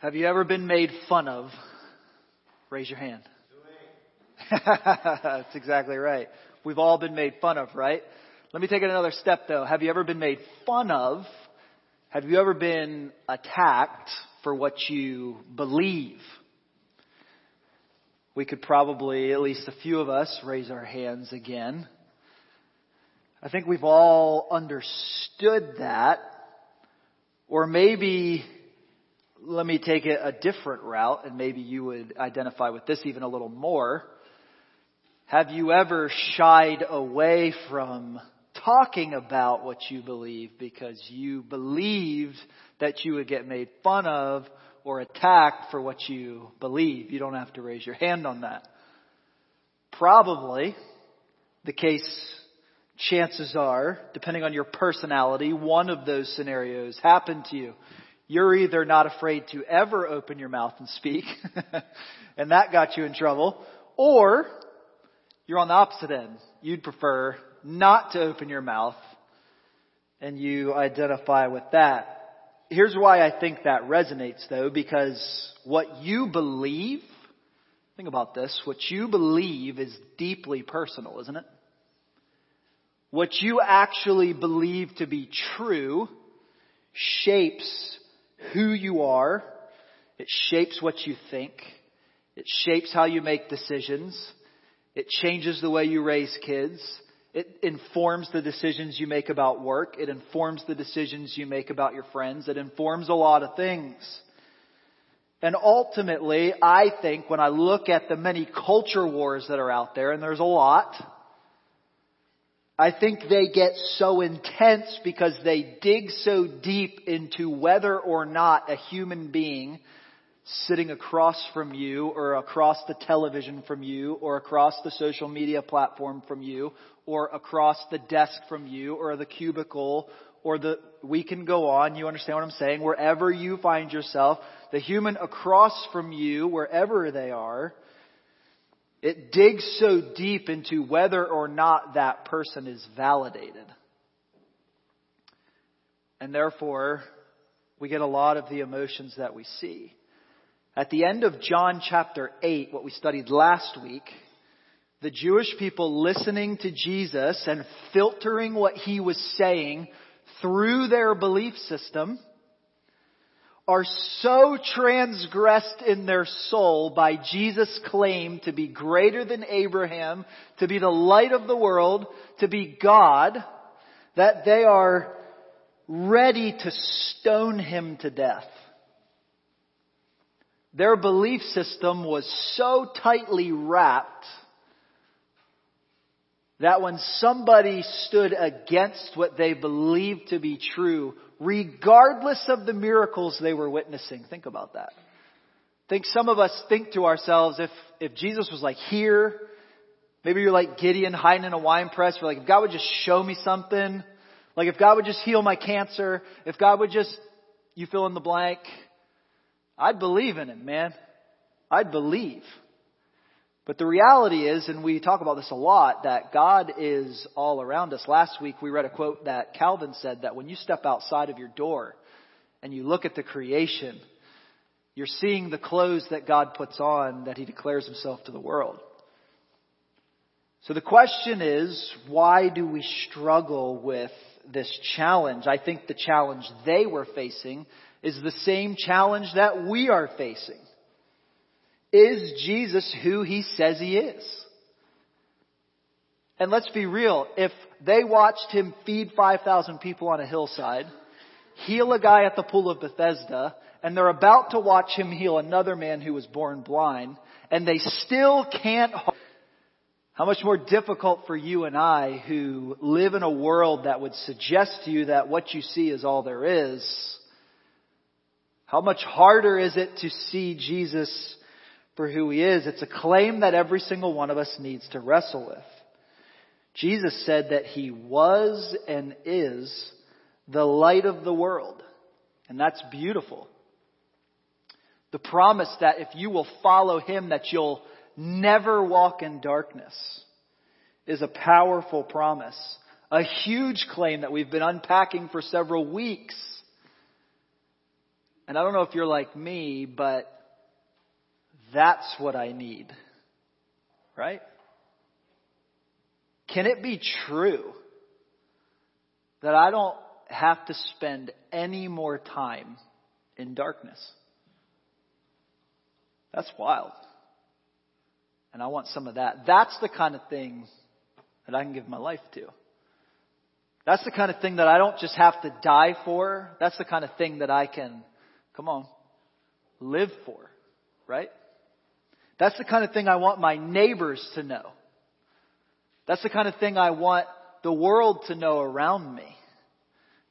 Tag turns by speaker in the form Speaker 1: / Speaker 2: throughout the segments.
Speaker 1: Have you ever been made fun of? Raise your hand. That's exactly right. We've all been made fun of, right? Let me take it another step though. Have you ever been made fun of? Have you ever been attacked for what you believe? We could probably, at least a few of us, raise our hands again. I think we've all understood that. Or maybe, let me take it a different route, and maybe you would identify with this even a little more. Have you ever shied away from talking about what you believe because you believed that you would get made fun of or attacked for what you believe? You don't have to raise your hand on that. Probably the case chances are, depending on your personality, one of those scenarios happened to you. You're either not afraid to ever open your mouth and speak, and that got you in trouble, or you're on the opposite end. You'd prefer not to open your mouth, and you identify with that. Here's why I think that resonates though, because what you believe, think about this, what you believe is deeply personal, isn't it? What you actually believe to be true shapes who you are. It shapes what you think. It shapes how you make decisions. It changes the way you raise kids. It informs the decisions you make about work. It informs the decisions you make about your friends. It informs a lot of things. And ultimately, I think when I look at the many culture wars that are out there, and there's a lot, I think they get so intense because they dig so deep into whether or not a human being sitting across from you or across the television from you or across the social media platform from you or across the desk from you or the cubicle or the, we can go on, you understand what I'm saying, wherever you find yourself, the human across from you, wherever they are, it digs so deep into whether or not that person is validated. And therefore, we get a lot of the emotions that we see. At the end of John chapter 8, what we studied last week, the Jewish people listening to Jesus and filtering what he was saying through their belief system are so transgressed in their soul by Jesus' claim to be greater than Abraham, to be the light of the world, to be God, that they are ready to stone him to death. Their belief system was so tightly wrapped that when somebody stood against what they believed to be true, regardless of the miracles they were witnessing. Think about that. Think some of us think to ourselves, if, if Jesus was like here, maybe you're like Gideon hiding in a wine press, you're like, if God would just show me something, like if God would just heal my cancer, if God would just, you fill in the blank, I'd believe in him, man. I'd believe. But the reality is, and we talk about this a lot, that God is all around us. Last week we read a quote that Calvin said that when you step outside of your door and you look at the creation, you're seeing the clothes that God puts on that he declares himself to the world. So the question is, why do we struggle with this challenge? I think the challenge they were facing is the same challenge that we are facing. Is Jesus who he says he is? And let's be real, if they watched him feed 5,000 people on a hillside, heal a guy at the pool of Bethesda, and they're about to watch him heal another man who was born blind, and they still can't how much more difficult for you and I who live in a world that would suggest to you that what you see is all there is. How much harder is it to see Jesus for who he is. It's a claim that every single one of us needs to wrestle with. Jesus said that he was and is the light of the world. And that's beautiful. The promise that if you will follow him that you'll never walk in darkness is a powerful promise. A huge claim that we've been unpacking for several weeks. And I don't know if you're like me, but that's what I need. Right? Can it be true that I don't have to spend any more time in darkness? That's wild. And I want some of that. That's the kind of thing that I can give my life to. That's the kind of thing that I don't just have to die for. That's the kind of thing that I can, come on, live for, right? That's the kind of thing I want my neighbors to know. That's the kind of thing I want the world to know around me.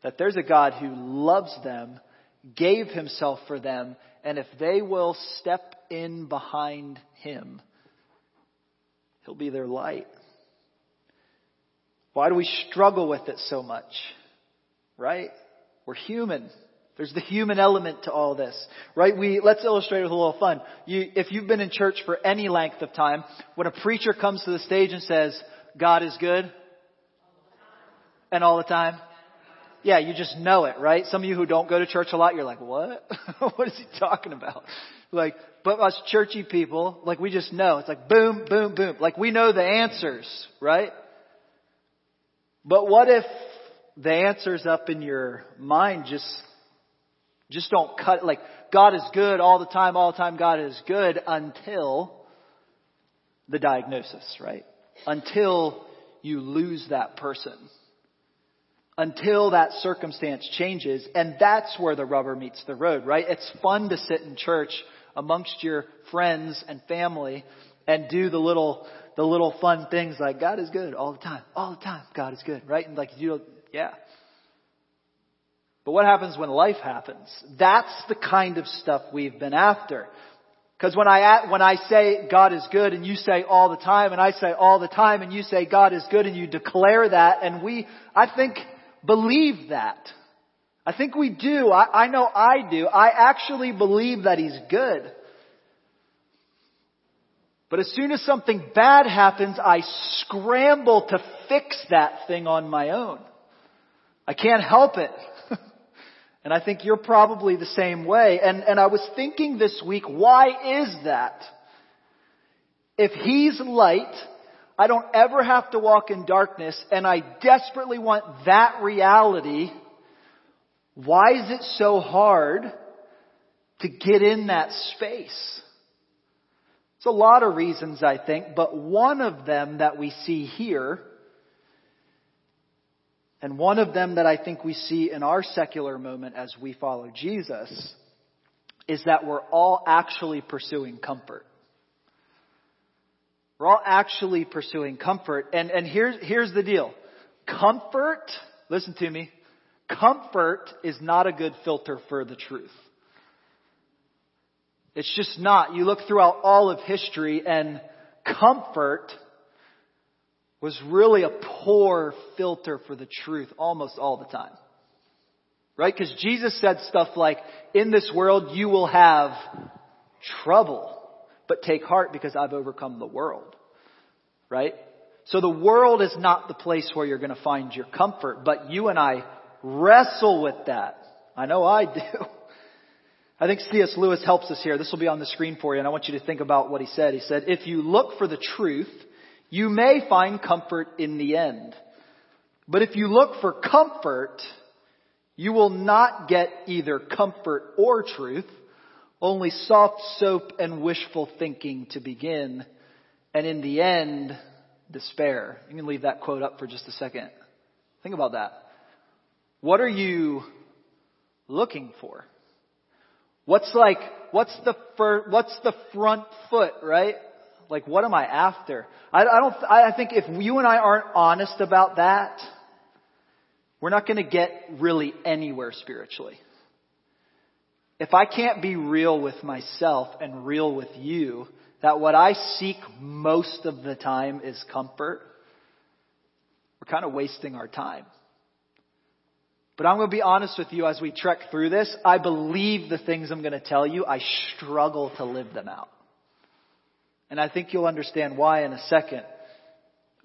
Speaker 1: That there's a God who loves them, gave himself for them, and if they will step in behind him, he'll be their light. Why do we struggle with it so much? Right? We're human. There's the human element to all this, right? We, let's illustrate it with a little fun. You, if you've been in church for any length of time, when a preacher comes to the stage and says, God is good, and all the time, yeah, you just know it, right? Some of you who don't go to church a lot, you're like, what? what is he talking about? Like, but us churchy people, like we just know. It's like boom, boom, boom. Like we know the answers, right? But what if the answers up in your mind just, just don't cut, like, God is good all the time, all the time God is good until the diagnosis, right? Until you lose that person. Until that circumstance changes. And that's where the rubber meets the road, right? It's fun to sit in church amongst your friends and family and do the little the little fun things like God is good all the time, all the time. God is good, right? And like you, know, yeah. But what happens when life happens? That's the kind of stuff we've been after. Because when I when I say God is good and you say all the time and I say all the time and you say God is good and you declare that and we I think believe that. I think we do. I, I know I do. I actually believe that He's good. But as soon as something bad happens, I scramble to fix that thing on my own. I can't help it. And I think you're probably the same way. And, and I was thinking this week, why is that? If He's light, I don't ever have to walk in darkness, and I desperately want that reality. Why is it so hard to get in that space? It's a lot of reasons, I think, but one of them that we see here, and one of them that I think we see in our secular moment as we follow Jesus, is that we're all actually pursuing comfort. We're all actually pursuing comfort. And, and here's, here's the deal. Comfort, listen to me, comfort is not a good filter for the truth. It's just not. You look throughout all of history and comfort was really a poor filter for the truth almost all the time. Right? Because Jesus said stuff like, in this world you will have trouble, but take heart because I've overcome the world. Right? So the world is not the place where you're going to find your comfort, but you and I wrestle with that. I know I do. I think C.S. Lewis helps us here. This will be on the screen for you, and I want you to think about what he said. He said, If you look for the truth, you may find comfort in the end. But if you look for comfort, you will not get either comfort or truth, only soft soap and wishful thinking to begin, and in the end, despair. You can leave that quote up for just a second. Think about that. What are you looking for? What's like, what's the fir- what's the front foot, right? Like, what am I after? I, I don't, I think if you and I aren't honest about that, we're not going to get really anywhere spiritually. If I can't be real with myself and real with you, that what I seek most of the time is comfort, we're kind of wasting our time. But I'm going to be honest with you as we trek through this. I believe the things I'm going to tell you. I struggle to live them out. And I think you'll understand why in a second.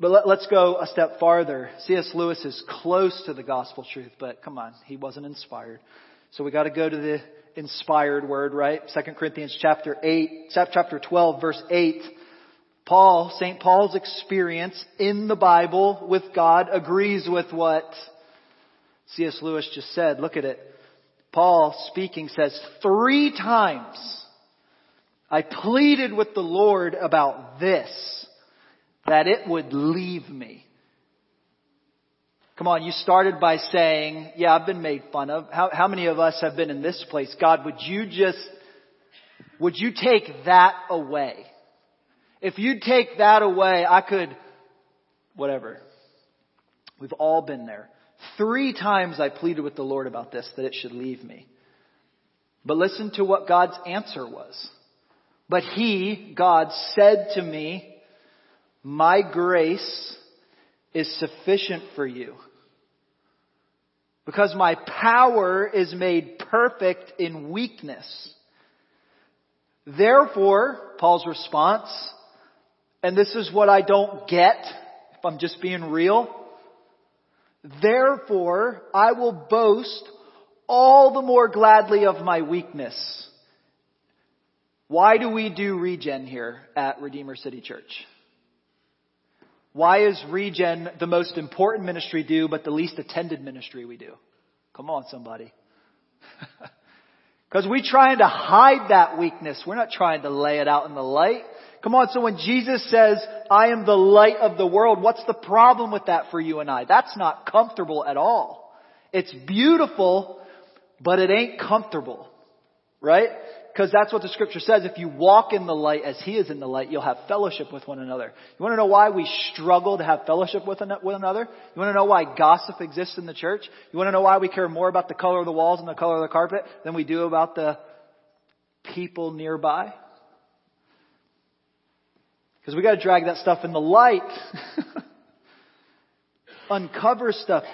Speaker 1: But let, us go a step farther. C.S. Lewis is close to the gospel truth, but come on, he wasn't inspired. So we got to go to the inspired word, right? 2 Corinthians chapter 8, chapter 12 verse 8. Paul, St. Paul's experience in the Bible with God agrees with what C.S. Lewis just said. Look at it. Paul speaking says, three times I pleaded with the Lord about this, that it would leave me. Come on, you started by saying, yeah, I've been made fun of. How, how many of us have been in this place? God, would you just, would you take that away? If you'd take that away, I could, whatever. We've all been there. Three times I pleaded with the Lord about this, that it should leave me. But listen to what God's answer was. But He, God, said to me, My grace is sufficient for you. Because my power is made perfect in weakness. Therefore, Paul's response, and this is what I don't get, if I'm just being real, therefore I will boast all the more gladly of my weakness. Why do we do regen here at Redeemer City Church? Why is regen the most important ministry we do, but the least attended ministry we do? Come on, somebody. Because we're trying to hide that weakness. We're not trying to lay it out in the light. Come on, so when Jesus says, I am the light of the world, what's the problem with that for you and I? That's not comfortable at all. It's beautiful, but it ain't comfortable. Right? Because that's what the scripture says. If you walk in the light as he is in the light, you'll have fellowship with one another. You want to know why we struggle to have fellowship with one another? You want to know why gossip exists in the church? You want to know why we care more about the color of the walls and the color of the carpet than we do about the people nearby? Because we got to drag that stuff in the light. Uncover stuff.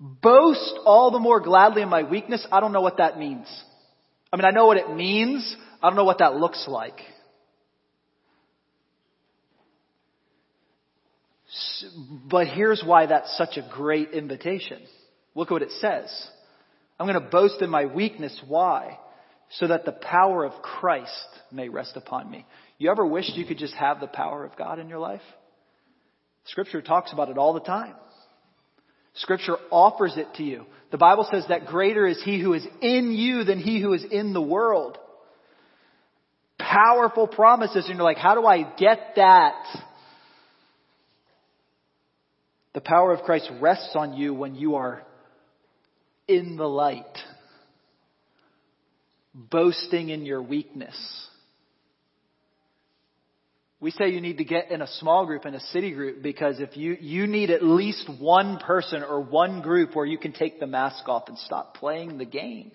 Speaker 1: Boast all the more gladly in my weakness. I don't know what that means. I mean, I know what it means. I don't know what that looks like. But here's why that's such a great invitation. Look at what it says. I'm going to boast in my weakness. Why? So that the power of Christ may rest upon me. You ever wished you could just have the power of God in your life? Scripture talks about it all the time. Scripture offers it to you. The Bible says that greater is He who is in you than He who is in the world. Powerful promises, and you're like, how do I get that? The power of Christ rests on you when you are in the light, boasting in your weakness we say you need to get in a small group, in a city group, because if you, you need at least one person or one group where you can take the mask off and stop playing the game.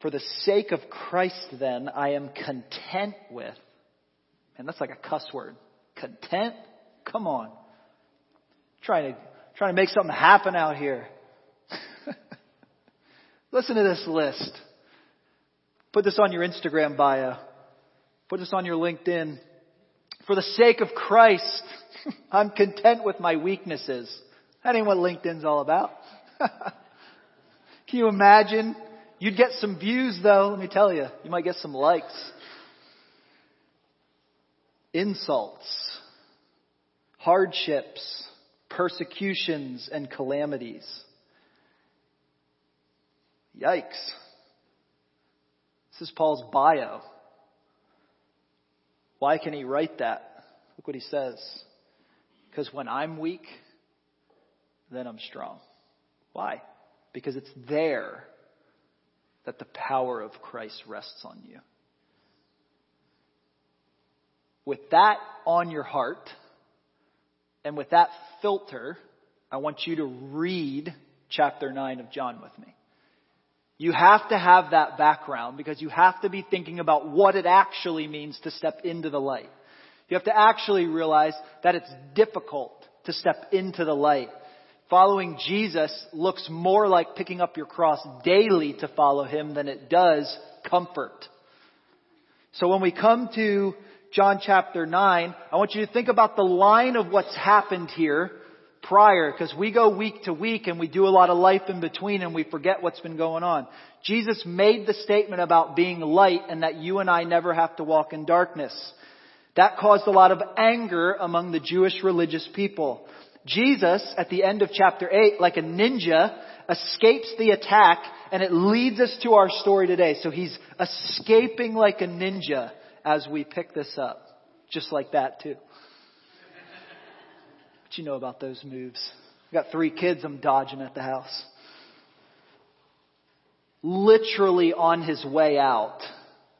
Speaker 1: For the sake of Christ, then, I am content with, and that's like a cuss word. Content? Come on. trying to, trying to make something happen out here. Listen to this list. Put this on your Instagram bio. Put this on your LinkedIn. For the sake of Christ, I'm content with my weaknesses. That ain't what LinkedIn's all about. Can you imagine? You'd get some views though, let me tell you. You might get some likes. Insults, hardships, persecutions, and calamities. Yikes. This is Paul's bio. Why can he write that? Look what he says. Because when I'm weak, then I'm strong. Why? Because it's there that the power of Christ rests on you. With that on your heart, and with that filter, I want you to read chapter 9 of John with me. You have to have that background because you have to be thinking about what it actually means to step into the light. You have to actually realize that it's difficult to step into the light. Following Jesus looks more like picking up your cross daily to follow Him than it does comfort. So when we come to John chapter 9, I want you to think about the line of what's happened here prior because we go week to week and we do a lot of life in between and we forget what's been going on. Jesus made the statement about being light and that you and I never have to walk in darkness. That caused a lot of anger among the Jewish religious people. Jesus, at the end of chapter 8, like a ninja, escapes the attack and it leads us to our story today. So he's escaping like a ninja as we pick this up. Just like that too. What you know about those moves? I got three kids I'm dodging at the house. Literally on his way out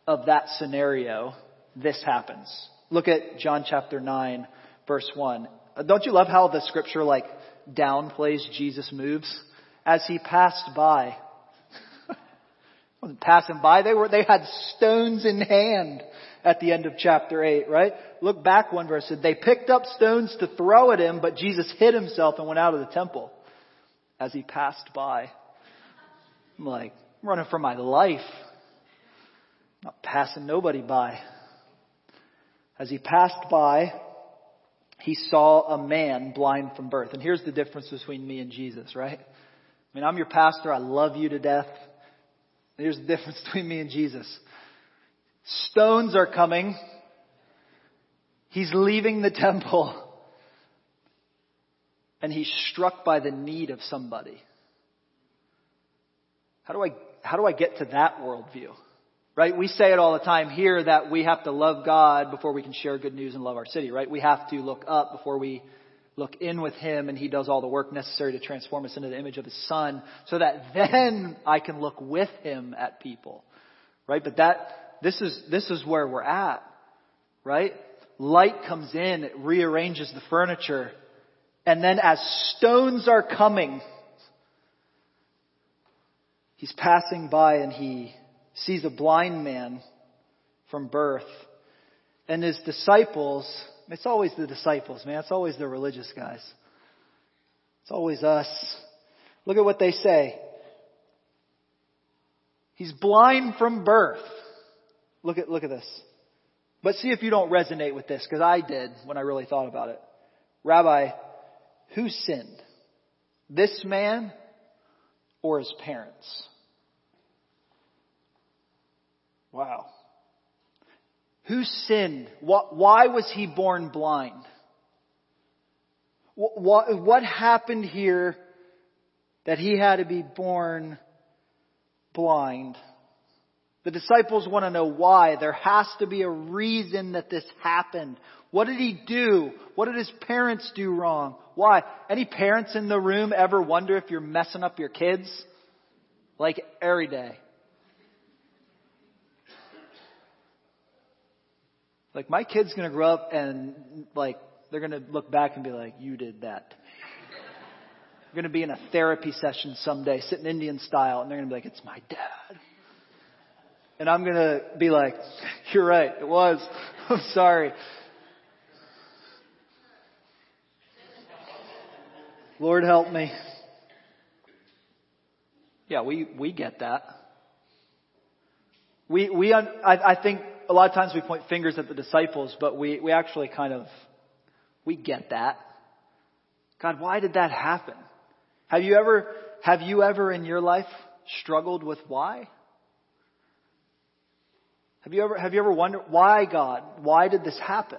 Speaker 1: of that scenario, this happens. Look at John chapter 9, verse 1. Uh, don't you love how the scripture like downplays Jesus' moves? As he passed by, wasn't passing by. They were, they had stones in hand at the end of chapter 8, right? Look back one verse. They picked up stones to throw at him, but Jesus hid himself and went out of the temple as he passed by. I'm like, I'm running for my life. I'm not passing nobody by. As he passed by, he saw a man blind from birth. And here's the difference between me and Jesus, right? I mean, I'm your pastor. I love you to death. Here's the difference between me and Jesus. Stones are coming. He's leaving the temple. And he's struck by the need of somebody. How do I, how do I get to that worldview? Right? We say it all the time here that we have to love God before we can share good news and love our city, right? We have to look up before we look in with Him and He does all the work necessary to transform us into the image of His Son so that then I can look with Him at people. Right? But that, this is, this is where we're at. Right? Light comes in, it rearranges the furniture. And then as stones are coming, he's passing by and he sees a blind man from birth. And his disciples, it's always the disciples, man. It's always the religious guys. It's always us. Look at what they say. He's blind from birth. Look at, look at this. But see if you don't resonate with this, because I did when I really thought about it. Rabbi, who sinned? This man or his parents? Wow. Who sinned? Why was he born blind? What happened here that he had to be born blind? The disciples want to know why. There has to be a reason that this happened. What did he do? What did his parents do wrong? Why? Any parents in the room ever wonder if you're messing up your kids? Like every day. Like my kid's gonna grow up and like they're gonna look back and be like, you did that. We're gonna be in a therapy session someday, sitting Indian style, and they're gonna be like, it's my dad. And I'm gonna be like, you're right, it was. I'm sorry. Lord help me. Yeah, we, we get that. We, we, I, I think a lot of times we point fingers at the disciples, but we, we actually kind of, we get that. God, why did that happen? Have you ever, have you ever in your life struggled with why? Have you ever, have you ever wondered why God? Why did this happen?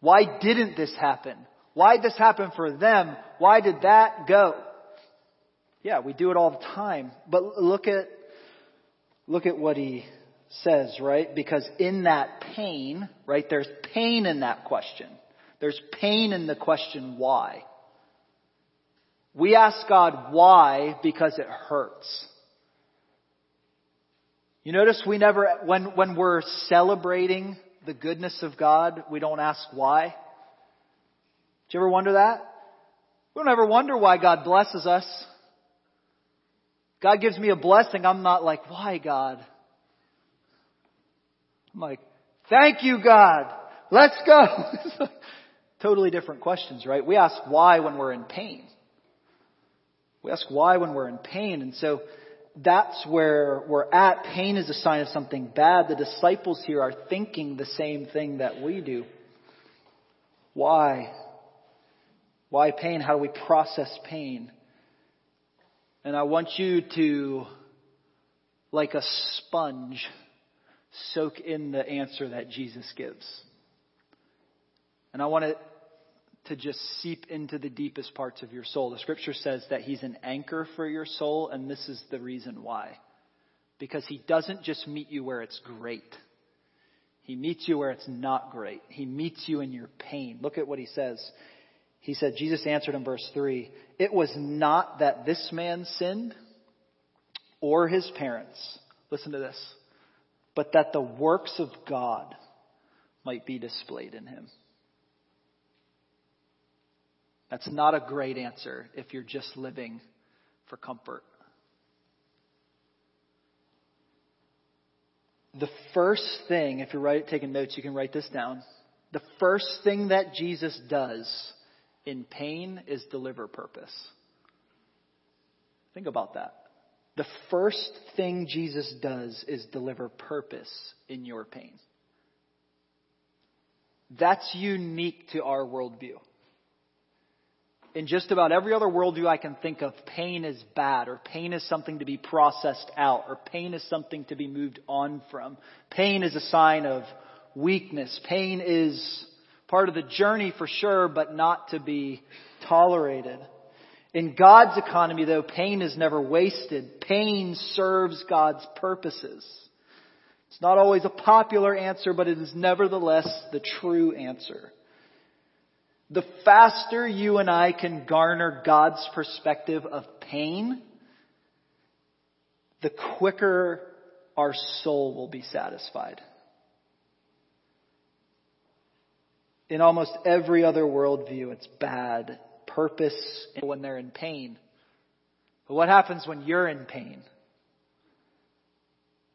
Speaker 1: Why didn't this happen? Why did this happen for them? Why did that go? Yeah, we do it all the time. But look at, look at what he says, right? Because in that pain, right, there's pain in that question. There's pain in the question why. We ask God why because it hurts. You notice we never, when, when we're celebrating the goodness of God, we don't ask why. Did you ever wonder that? We don't ever wonder why God blesses us. God gives me a blessing, I'm not like, why God? I'm like, thank you God. Let's go. totally different questions, right? We ask why when we're in pain. We ask why when we're in pain. And so, that's where we're at. Pain is a sign of something bad. The disciples here are thinking the same thing that we do. Why? Why pain? How do we process pain? And I want you to, like a sponge, soak in the answer that Jesus gives. And I want it to just seep into the deepest parts of your soul. The scripture says that he's an anchor for your soul, and this is the reason why. Because he doesn't just meet you where it's great. He meets you where it's not great. He meets you in your pain. Look at what he says. He said, Jesus answered in verse 3 It was not that this man sinned or his parents. Listen to this. But that the works of God might be displayed in him. That's not a great answer if you're just living for comfort. The first thing, if you're taking notes, you can write this down. The first thing that Jesus does in pain is deliver purpose. Think about that. The first thing Jesus does is deliver purpose in your pain. That's unique to our worldview in just about every other worldview I can think of, pain is bad, or pain is something to be processed out, or pain is something to be moved on from. Pain is a sign of weakness. Pain is part of the journey for sure, but not to be tolerated. In God's economy, though, pain is never wasted. Pain serves God's purposes. It's not always a popular answer, but it is nevertheless the true answer the faster you and I can garner God's perspective of pain, the quicker our soul will be satisfied. In almost every other worldview, it's bad purpose when they're in pain. But what happens when you're in pain?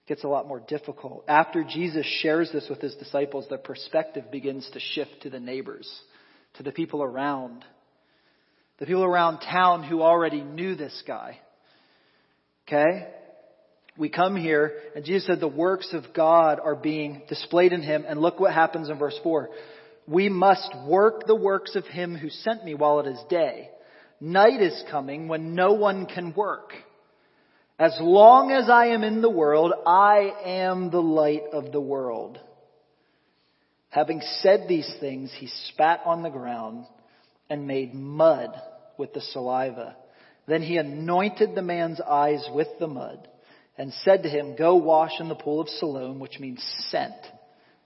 Speaker 1: It gets a lot more difficult. After Jesus shares this with his disciples, their perspective begins to shift to the neighbors to the people around. The people around town who already knew this guy. Okay? We come here, and Jesus said the works of God are being displayed in him, and look what happens in verse 4. We must work the works of him who sent me while it is day. Night is coming when no one can work. As long as I am in the world, I am the light of the world. Having said these things, he spat on the ground and made mud with the saliva. Then he anointed the man's eyes with the mud and said to him, Go wash in the pool of Siloam, which means sent.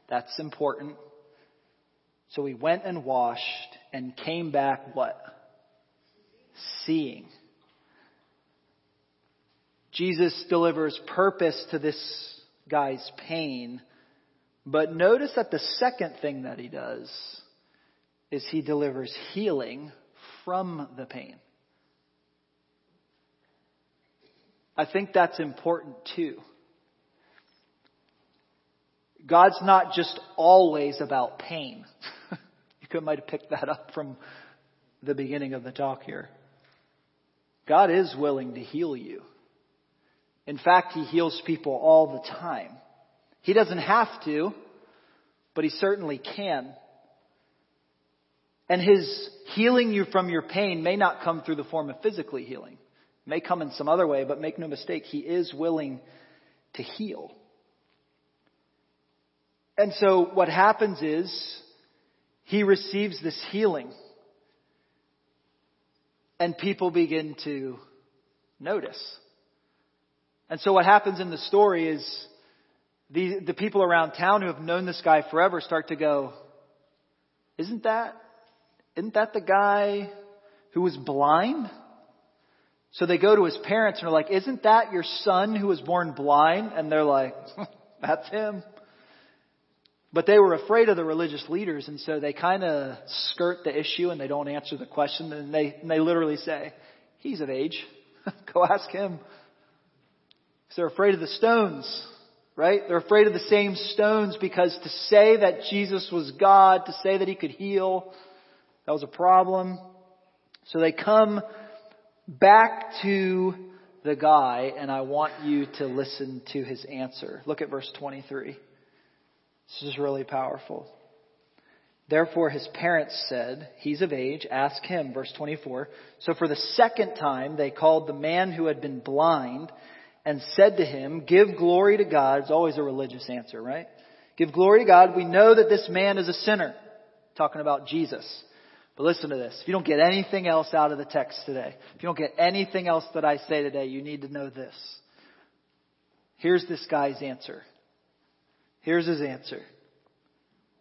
Speaker 1: That's important. So he went and washed and came back what? Seeing. Jesus delivers purpose to this guy's pain but notice that the second thing that he does is he delivers healing from the pain. I think that's important too. God's not just always about pain. you could might have picked that up from the beginning of the talk here. God is willing to heal you. In fact, He heals people all the time. He doesn't have to, but he certainly can. And his healing you from your pain may not come through the form of physically healing. It may come in some other way, but make no mistake, he is willing to heal. And so what happens is he receives this healing. And people begin to notice. And so what happens in the story is the, the people around town who have known this guy forever start to go, isn't that, isn't that the guy who was blind? So they go to his parents and are like, isn't that your son who was born blind? And they're like, that's him. But they were afraid of the religious leaders, and so they kind of skirt the issue and they don't answer the question, and they, and they literally say, he's of age. Go ask him. Because they're afraid of the stones right? They're afraid of the same stones because to say that Jesus was God, to say that he could heal, that was a problem. So they come back to the guy, and I want you to listen to his answer. Look at verse 23. This is really powerful. Therefore his parents said, He's of age, ask him. Verse 24. So for the second time they called the man who had been blind and said to him, Give glory to God. It's always a religious answer, right? Give glory to God. We know that this man is a sinner. Talking about Jesus. But listen to this. If you don't get anything else out of the text today, if you don't get anything else that I say today, you need to know this. Here's this guy's answer. Here's his answer.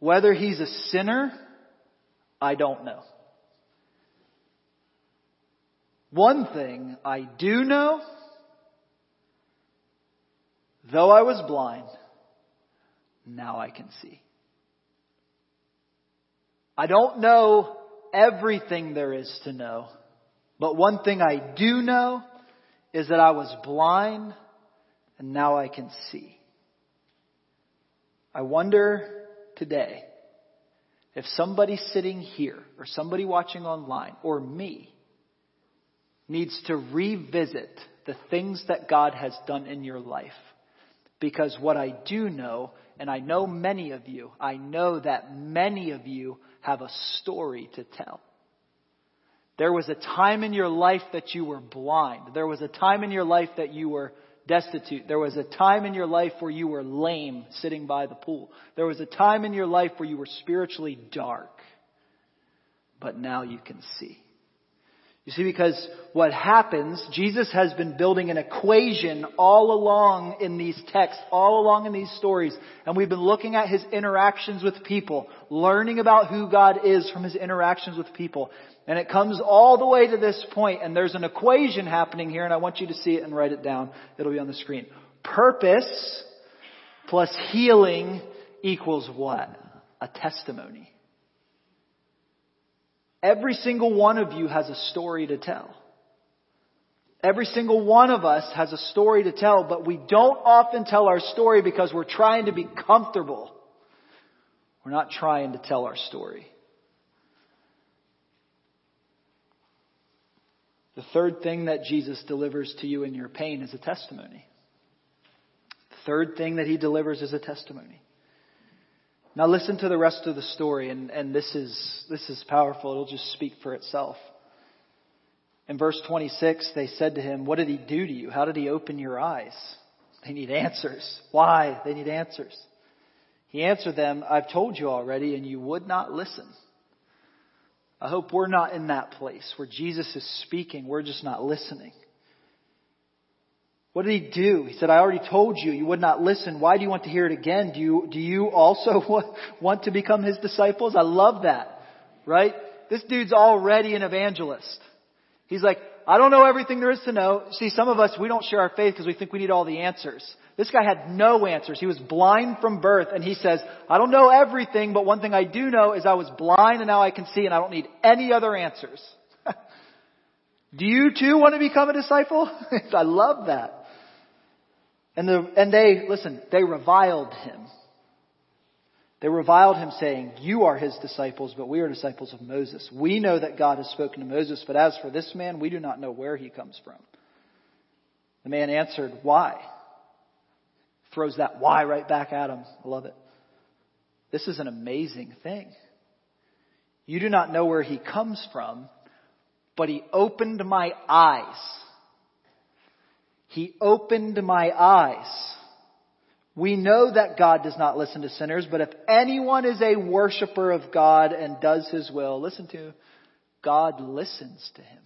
Speaker 1: Whether he's a sinner, I don't know. One thing I do know, though I was blind, now I can see. I don't know everything there is to know, but one thing I do know is that I was blind and now I can see. I wonder today if somebody sitting here or somebody watching online or me needs to revisit the things that God has done in your life. Because what I do know, and I know many of you, I know that many of you have a story to tell. There was a time in your life that you were blind. There was a time in your life that you were destitute. There was a time in your life where you were lame sitting by the pool. There was a time in your life where you were spiritually dark. But now you can see. You see, because what happens, Jesus has been building an equation all along in these texts, all along in these stories, and we've been looking at his interactions with people, learning about who God is from his interactions with people. And it comes all the way to this point, and there's an equation happening here, and I want you to see it and write it down. It'll be on the screen. Purpose plus healing equals what? A testimony. Every single one of you has a story to tell. Every single one of us has a story to tell, but we don't often tell our story because we're trying to be comfortable. We're not trying to tell our story. The third thing that Jesus delivers to you in your pain is a testimony. The third thing that he delivers is a testimony. Now listen to the rest of the story, and, and this is this is powerful. It'll just speak for itself. In verse 26, they said to him, What did he do to you? How did he open your eyes? They need answers. Why? They need answers. He answered them, I've told you already, and you would not listen. I hope we're not in that place where Jesus is speaking, we're just not listening. What did he do? He said, I already told you, you would not listen. Why do you want to hear it again? Do you, do you also want to become his disciples? I love that, right? This dude's already an evangelist. He's like, I don't know everything there is to know. See, some of us, we don't share our faith because we think we need all the answers. This guy had no answers. He was blind from birth and he says, I don't know everything, but one thing I do know is I was blind and now I can see and I don't need any other answers. do you too want to become a disciple? I love that. And, the, and they, listen, they reviled him. They reviled him saying, you are his disciples, but we are disciples of Moses. We know that God has spoken to Moses, but as for this man, we do not know where he comes from. The man answered, why? Throws that why right back at him. I love it. This is an amazing thing. You do not know where he comes from, but he opened my eyes he opened my eyes. We know that God does not listen to sinners, but if anyone is a worshiper of God and does his will, listen to, God listens to him.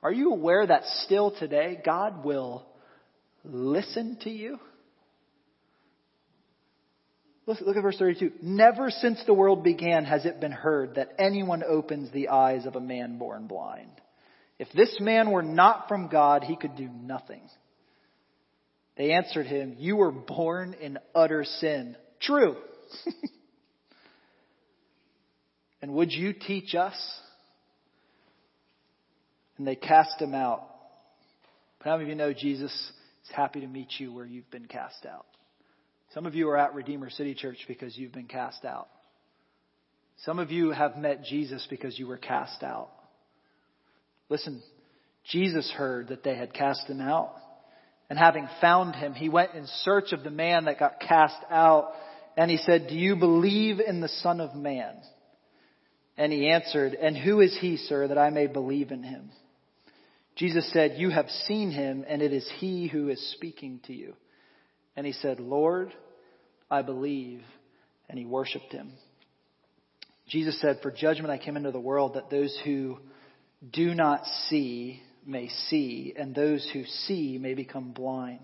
Speaker 1: Are you aware that still today God will listen to you? Look, at verse 32. Never since the world began has it been heard that anyone opens the eyes of a man born blind. If this man were not from God, he could do nothing. They answered him, You were born in utter sin. True. and would you teach us? And they cast him out. But how many of you know Jesus is happy to meet you where you've been cast out? Some of you are at Redeemer City Church because you've been cast out. Some of you have met Jesus because you were cast out. Listen, Jesus heard that they had cast him out. And having found him, he went in search of the man that got cast out. and he said, Do you believe in the Son of Man? And he answered, And who is he, sir, that I may believe in him? Jesus said, You have seen him, and it is he who is speaking to you. And he said, Lord, I believe. And he worshiped him. Jesus said, For judgment I came into the world that those who do not see may see, and those who see may become blind.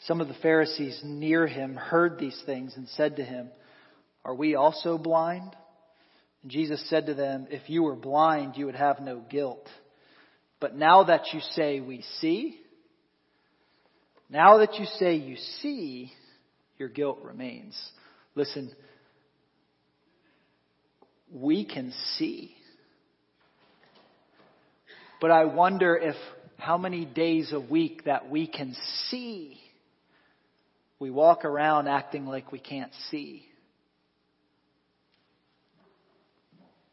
Speaker 1: Some of the Pharisees near him heard these things and said to him, Are we also blind? And Jesus said to them, If you were blind, you would have no guilt. But now that you say we see, now that you say you see, your guilt remains. Listen, we can see. But I wonder if how many days a week that we can see, we walk around acting like we can't see.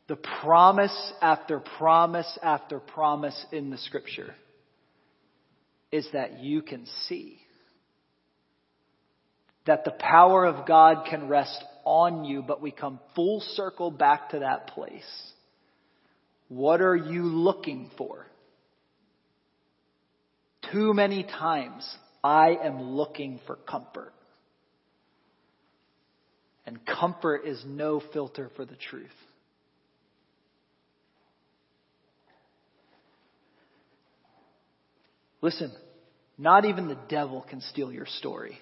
Speaker 1: The promise after promise after promise in the scripture is that you can see. That the power of God can rest on you, but we come full circle back to that place. What are you looking for? Too many times I am looking for comfort. And comfort is no filter for the truth. Listen, not even the devil can steal your story.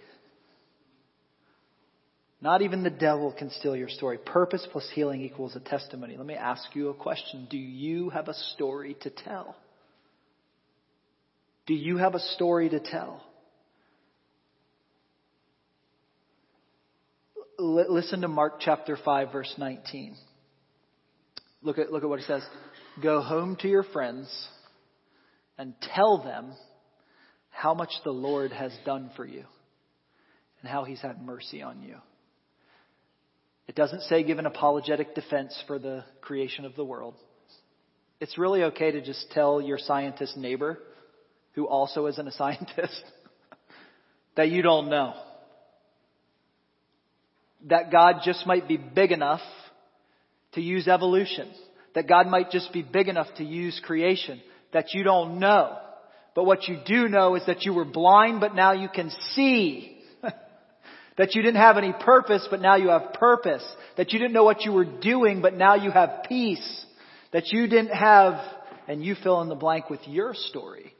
Speaker 1: Not even the devil can steal your story. Purpose plus healing equals a testimony. Let me ask you a question. Do you have a story to tell? Do you have a story to tell? L- listen to Mark chapter 5 verse 19. Look at, look at what he says. Go home to your friends and tell them how much the Lord has done for you and how he's had mercy on you. It doesn't say give an apologetic defense for the creation of the world. It's really okay to just tell your scientist neighbor, who also isn't a scientist, that you don't know. That God just might be big enough to use evolution. That God might just be big enough to use creation. That you don't know. But what you do know is that you were blind, but now you can see. That you didn't have any purpose, but now you have purpose. That you didn't know what you were doing, but now you have peace. That you didn't have, and you fill in the blank with your story.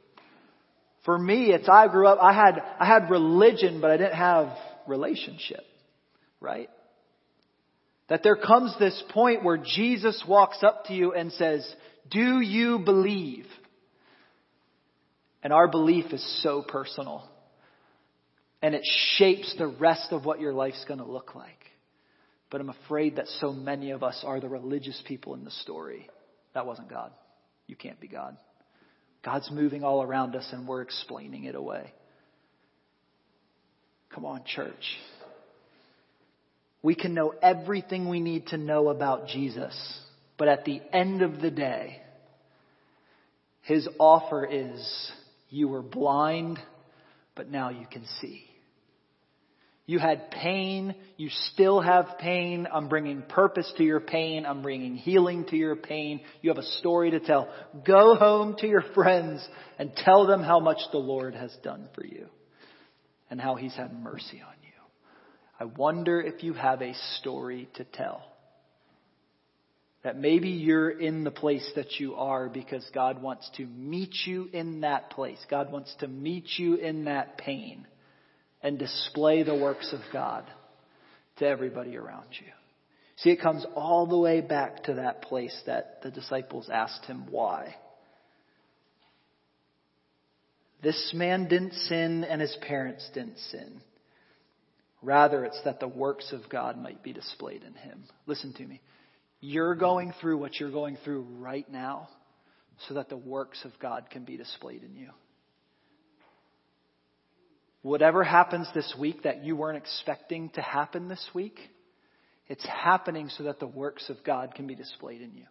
Speaker 1: For me, it's I grew up, I had, I had religion, but I didn't have relationship. Right? That there comes this point where Jesus walks up to you and says, do you believe? And our belief is so personal. And it shapes the rest of what your life's going to look like. But I'm afraid that so many of us are the religious people in the story. That wasn't God. You can't be God. God's moving all around us and we're explaining it away. Come on, church. We can know everything we need to know about Jesus, but at the end of the day, his offer is you were blind, but now you can see. You had pain. You still have pain. I'm bringing purpose to your pain. I'm bringing healing to your pain. You have a story to tell. Go home to your friends and tell them how much the Lord has done for you and how he's had mercy on you. I wonder if you have a story to tell. That maybe you're in the place that you are because God wants to meet you in that place. God wants to meet you in that pain and display the works of God to everybody around you. See, it comes all the way back to that place that the disciples asked him why. This man didn't sin and his parents didn't sin. Rather, it's that the works of God might be displayed in him. Listen to me. You're going through what you're going through right now so that the works of God can be displayed in you. Whatever happens this week that you weren't expecting to happen this week, it's happening so that the works of God can be displayed in you.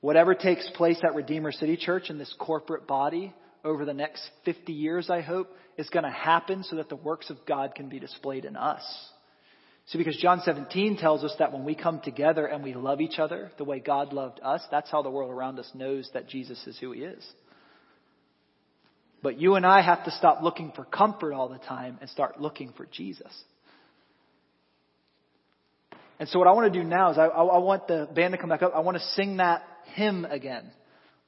Speaker 1: Whatever takes place at Redeemer City Church in this corporate body over the next 50 years, I hope, is going to happen so that the works of God can be displayed in us. See, because John 17 tells us that when we come together and we love each other the way God loved us, that's how the world around us knows that Jesus is who he is. But you and I have to stop looking for comfort all the time and start looking for Jesus. And so what I want to do now is I, I, want the band to come back up. I want to sing that hymn again.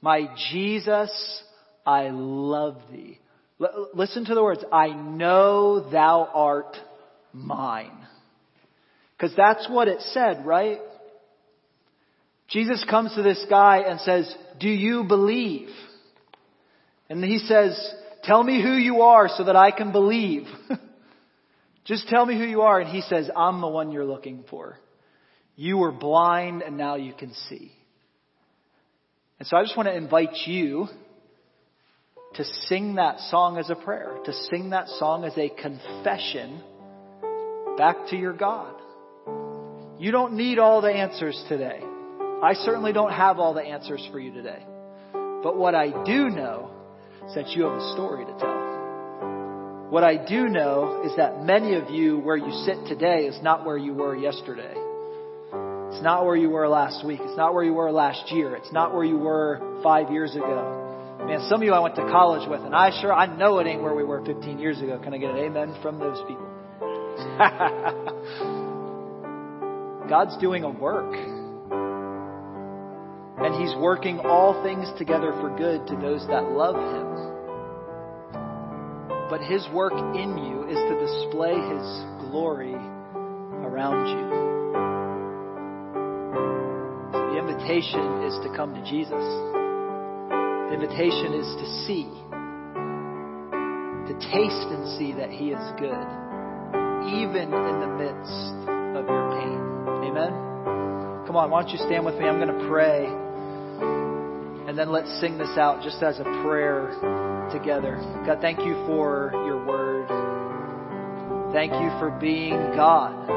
Speaker 1: My Jesus, I love thee. L- listen to the words. I know thou art mine. Because that's what it said, right? Jesus comes to this guy and says, do you believe? And he says, tell me who you are so that I can believe. Just tell me who you are. And he says, I'm the one you're looking for. You were blind and now you can see. And so I just want to invite you to sing that song as a prayer, to sing that song as a confession back to your God. You don't need all the answers today. I certainly don't have all the answers for you today. But what I do know is that you have a story to tell. What I do know is that many of you, where you sit today, is not where you were yesterday. It's not where you were last week. It's not where you were last year. It's not where you were five years ago. Man, some of you I went to college with, and I sure, I know it ain't where we were 15 years ago. Can I get an amen from those people? God's doing a work. And He's working all things together for good to those that love Him. But His work in you is to display His glory around you. So the invitation is to come to Jesus. The invitation is to see, to taste and see that He is good, even in the midst of your pain. Amen? Come on, why don't you stand with me? I'm going to pray. And then let's sing this out just as a prayer together. God, thank you for your word. Thank you for being God.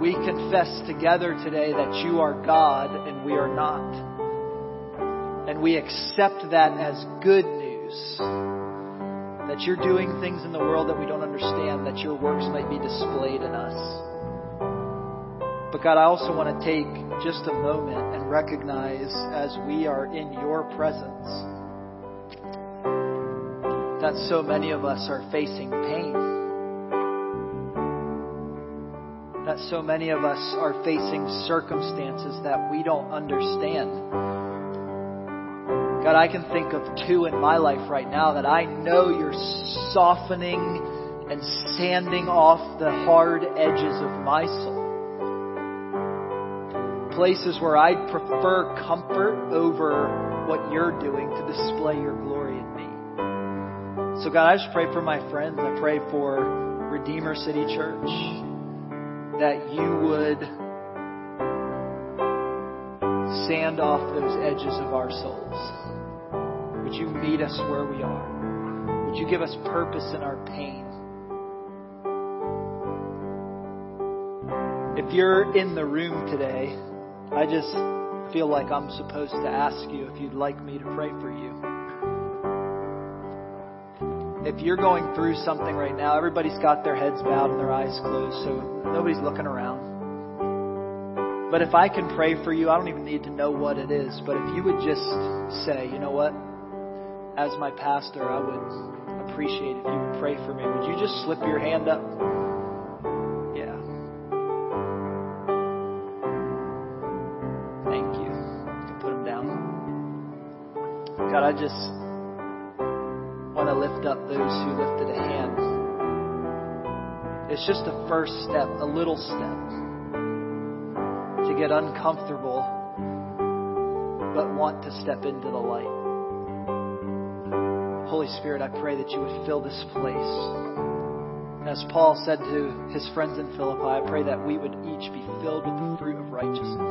Speaker 1: We confess together today that you are God and we are not. And we accept that as good news. That you're doing things in the world that we don't understand, that your works might be displayed in us. But God, I also want to take just a moment and recognize as we are in your presence that so many of us are facing pain. That so many of us are facing circumstances that we don't understand. God, I can think of two in my life right now that I know you're softening and sanding off the hard edges of my soul places where I'd prefer comfort over what you're doing to display your glory in me. So, God, I just pray for my friends. I pray for Redeemer City Church that you would sand off those edges of our souls. Would you meet us where we are? Would you give us purpose in our pain? If you're in the room today, I just feel like I'm supposed to ask you if you'd like me to pray for you. If you're going through something right now, everybody's got their heads bowed and their eyes closed, so nobody's looking around. But if I can pray for you, I don't even need to know what it is, but if you would just say, you know what, as my pastor, I would appreciate if you would pray for me. Would you just slip your hand up? I just want to lift up those who lifted a hand. It's just a first step, a little step to get uncomfortable, but want to step into the light. Holy Spirit, I pray that you would fill this place. As Paul said to his friends in Philippi, I pray that we would each be filled with the fruit of righteousness.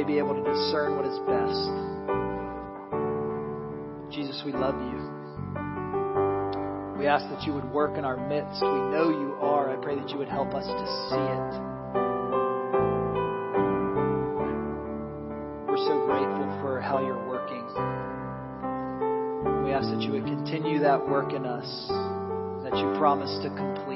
Speaker 1: May be able to discern what is best. Jesus, we love you. We ask that you would work in our midst. We know you are. I pray that you would help us to see it. We're so grateful for how you're working. We ask that you would continue that work in us, that you promise to complete